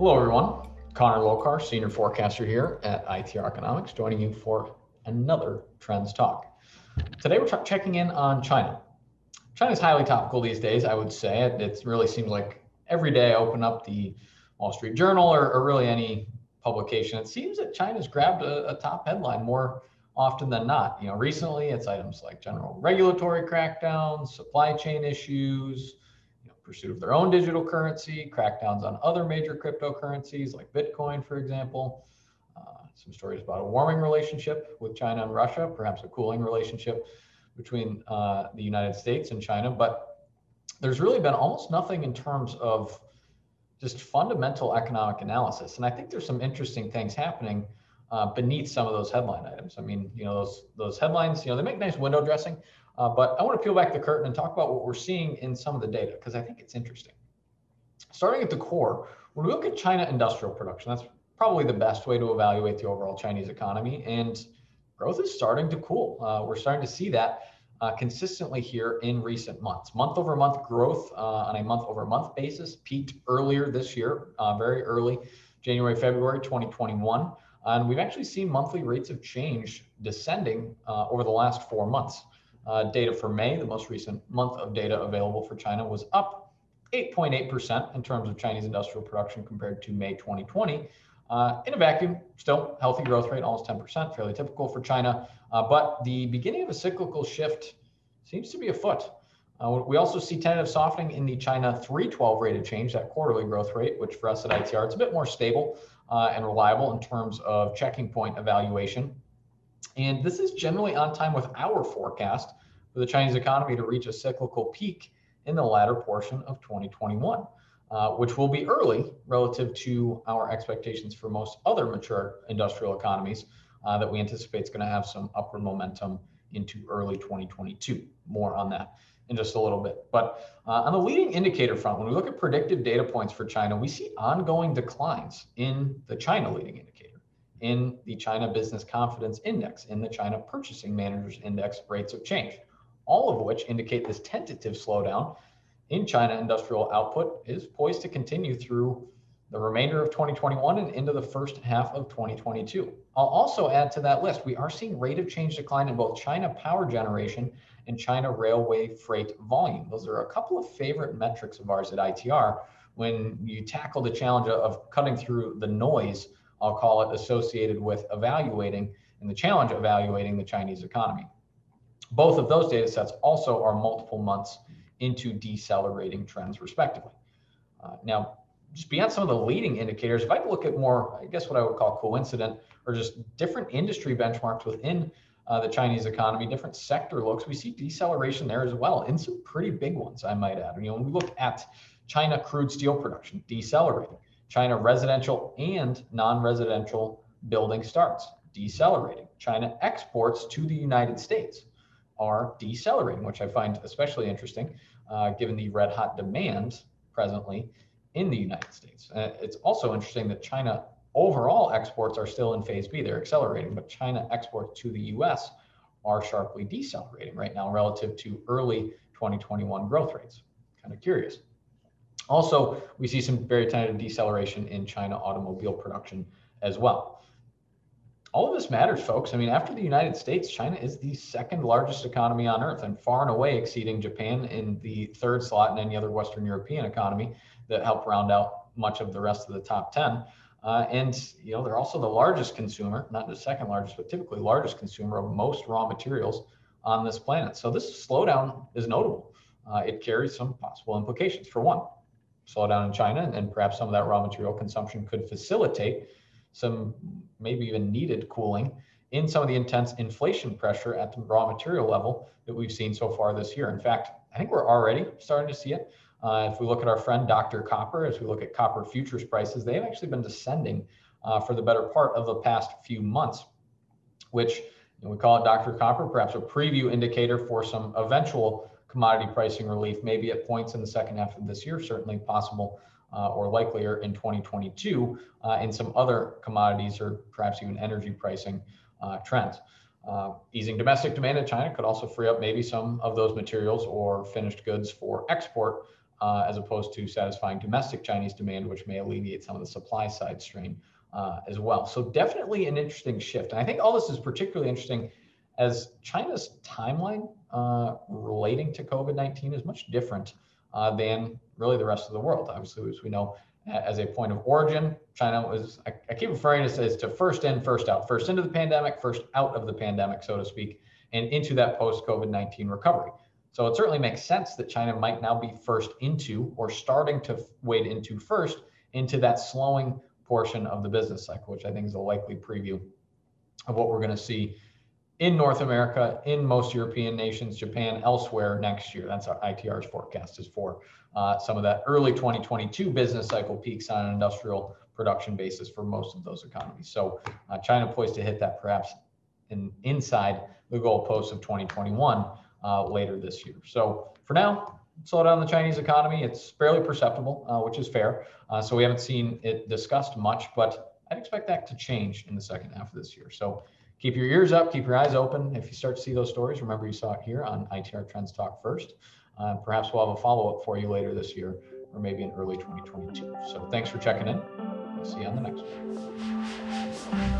Hello, everyone. Connor Lokar, Senior Forecaster here at ITR Economics, joining you for another Trends Talk. Today, we're checking in on China. China is highly topical these days, I would say. It, it really seems like every day I open up the Wall Street Journal or, or really any publication, it seems that China's grabbed a, a top headline more often than not. You know, recently it's items like general regulatory crackdowns, supply chain issues, pursuit of their own digital currency, crackdowns on other major cryptocurrencies like Bitcoin, for example. Uh, some stories about a warming relationship with China and Russia, perhaps a cooling relationship between uh, the United States and China. But there's really been almost nothing in terms of just fundamental economic analysis. And I think there's some interesting things happening uh, beneath some of those headline items. I mean, you know, those those headlines, you know, they make nice window dressing. Uh, but I want to peel back the curtain and talk about what we're seeing in some of the data because I think it's interesting. Starting at the core, when we look at China industrial production, that's probably the best way to evaluate the overall Chinese economy. And growth is starting to cool. Uh, we're starting to see that uh, consistently here in recent months. Month over month growth uh, on a month over month basis peaked earlier this year, very early, January, February 2021. And we've actually seen monthly rates of change descending uh, over the last four months. Uh, data for May, the most recent month of data available for China, was up 8.8% in terms of Chinese industrial production compared to May 2020. Uh, in a vacuum, still healthy growth rate, almost 10%, fairly typical for China. Uh, but the beginning of a cyclical shift seems to be afoot. Uh, we also see tentative softening in the China 312 rate of change, that quarterly growth rate, which for us at ITR, it's a bit more stable uh, and reliable in terms of checking point evaluation. And this is generally on time with our forecast for the Chinese economy to reach a cyclical peak in the latter portion of 2021, uh, which will be early relative to our expectations for most other mature industrial economies uh, that we anticipate is going to have some upward momentum into early 2022. More on that in just a little bit. But uh, on the leading indicator front, when we look at predictive data points for China, we see ongoing declines in the China leading indicator, in the China Business Confidence Index, in the China Purchasing Managers Index rates of change, all of which indicate this tentative slowdown in China industrial output is poised to continue through the remainder of 2021 and into the first half of 2022. I'll also add to that list, we are seeing rate of change decline in both China power generation and China railway freight volume. Those are a couple of favorite metrics of ours at ITR when you tackle the challenge of cutting through the noise, I'll call it, associated with evaluating and the challenge of evaluating the Chinese economy. Both of those data sets also are multiple months into decelerating trends, respectively. Uh, now, beyond some of the leading indicators, if I look at more, I guess what I would call coincident or just different industry benchmarks within uh, the Chinese economy, different sector looks, we see deceleration there as well, in some pretty big ones, I might add. You know, when we look at China crude steel production decelerating, China residential and non-residential building starts decelerating, China exports to the United States are decelerating, which I find especially interesting uh, given the red hot demand presently in the United States. Uh, it's also interesting that China overall exports are still in phase B, they're accelerating, but China exports to the US are sharply decelerating right now relative to early 2021 growth rates. Kind of curious. Also, we see some very tentative deceleration in China automobile production as well. All of this matters, folks. I mean, after the United States, China is the second largest economy on earth and far and away exceeding Japan in the third slot and any other Western European economy that help round out much of the rest of the top 10. Uh, and you know they're also the largest consumer, not the second largest, but typically largest consumer of most raw materials on this planet. So this slowdown is notable. Uh, it carries some possible implications. For one, slowdown in China, and perhaps some of that raw material consumption could facilitate some maybe even needed cooling in some of the intense inflation pressure at the raw material level that we've seen so far this year. In fact, I think we're already starting to see it. Uh, if we look at our friend Dr. Copper, as we look at copper futures prices, they've actually been descending uh, for the better part of the past few months, which you know, we call it Dr. Copper, perhaps a preview indicator for some eventual commodity pricing relief, maybe at points in the second half of this year, certainly possible uh, or likelier in 2022 uh, in some other commodities or perhaps even energy pricing uh, trends. Uh, easing domestic demand in China could also free up maybe some of those materials or finished goods for export uh, as opposed to satisfying domestic Chinese demand, which may alleviate some of the supply side strain uh, as well. So definitely an interesting shift. And I think all this is particularly interesting as China's timeline relating to COVID-19 is much different uh, than really the rest of the world. Obviously, as we know, as a point of origin, China was, I, I keep referring to as to first in, first out, first into the pandemic, first out of the pandemic, so to speak, and into that post COVID-19 recovery. So it certainly makes sense that China might now be first into or starting to wade into first into that slowing portion of the business cycle, which I think is a likely preview of what we're going to see in North America, in most European nations, Japan, elsewhere next year. That's our ITR's forecast is for uh, some of that early 2022 business cycle peaks on an industrial production basis for most of those economies. So uh, China poised to hit that perhaps in, inside the goalposts of 2021 uh, later this year. So for now, slow down the Chinese economy. It's fairly perceptible, uh, which is fair. Uh, so we haven't seen it discussed much, but I'd expect that to change in the second half of this year. So keep your ears up, keep your eyes open. If you start to see those stories, remember you saw it here on ITR Trends Talk first. Uh, perhaps we'll have a follow up for you later this year or maybe in early 2022. So thanks for checking in. We'll see you on the next one.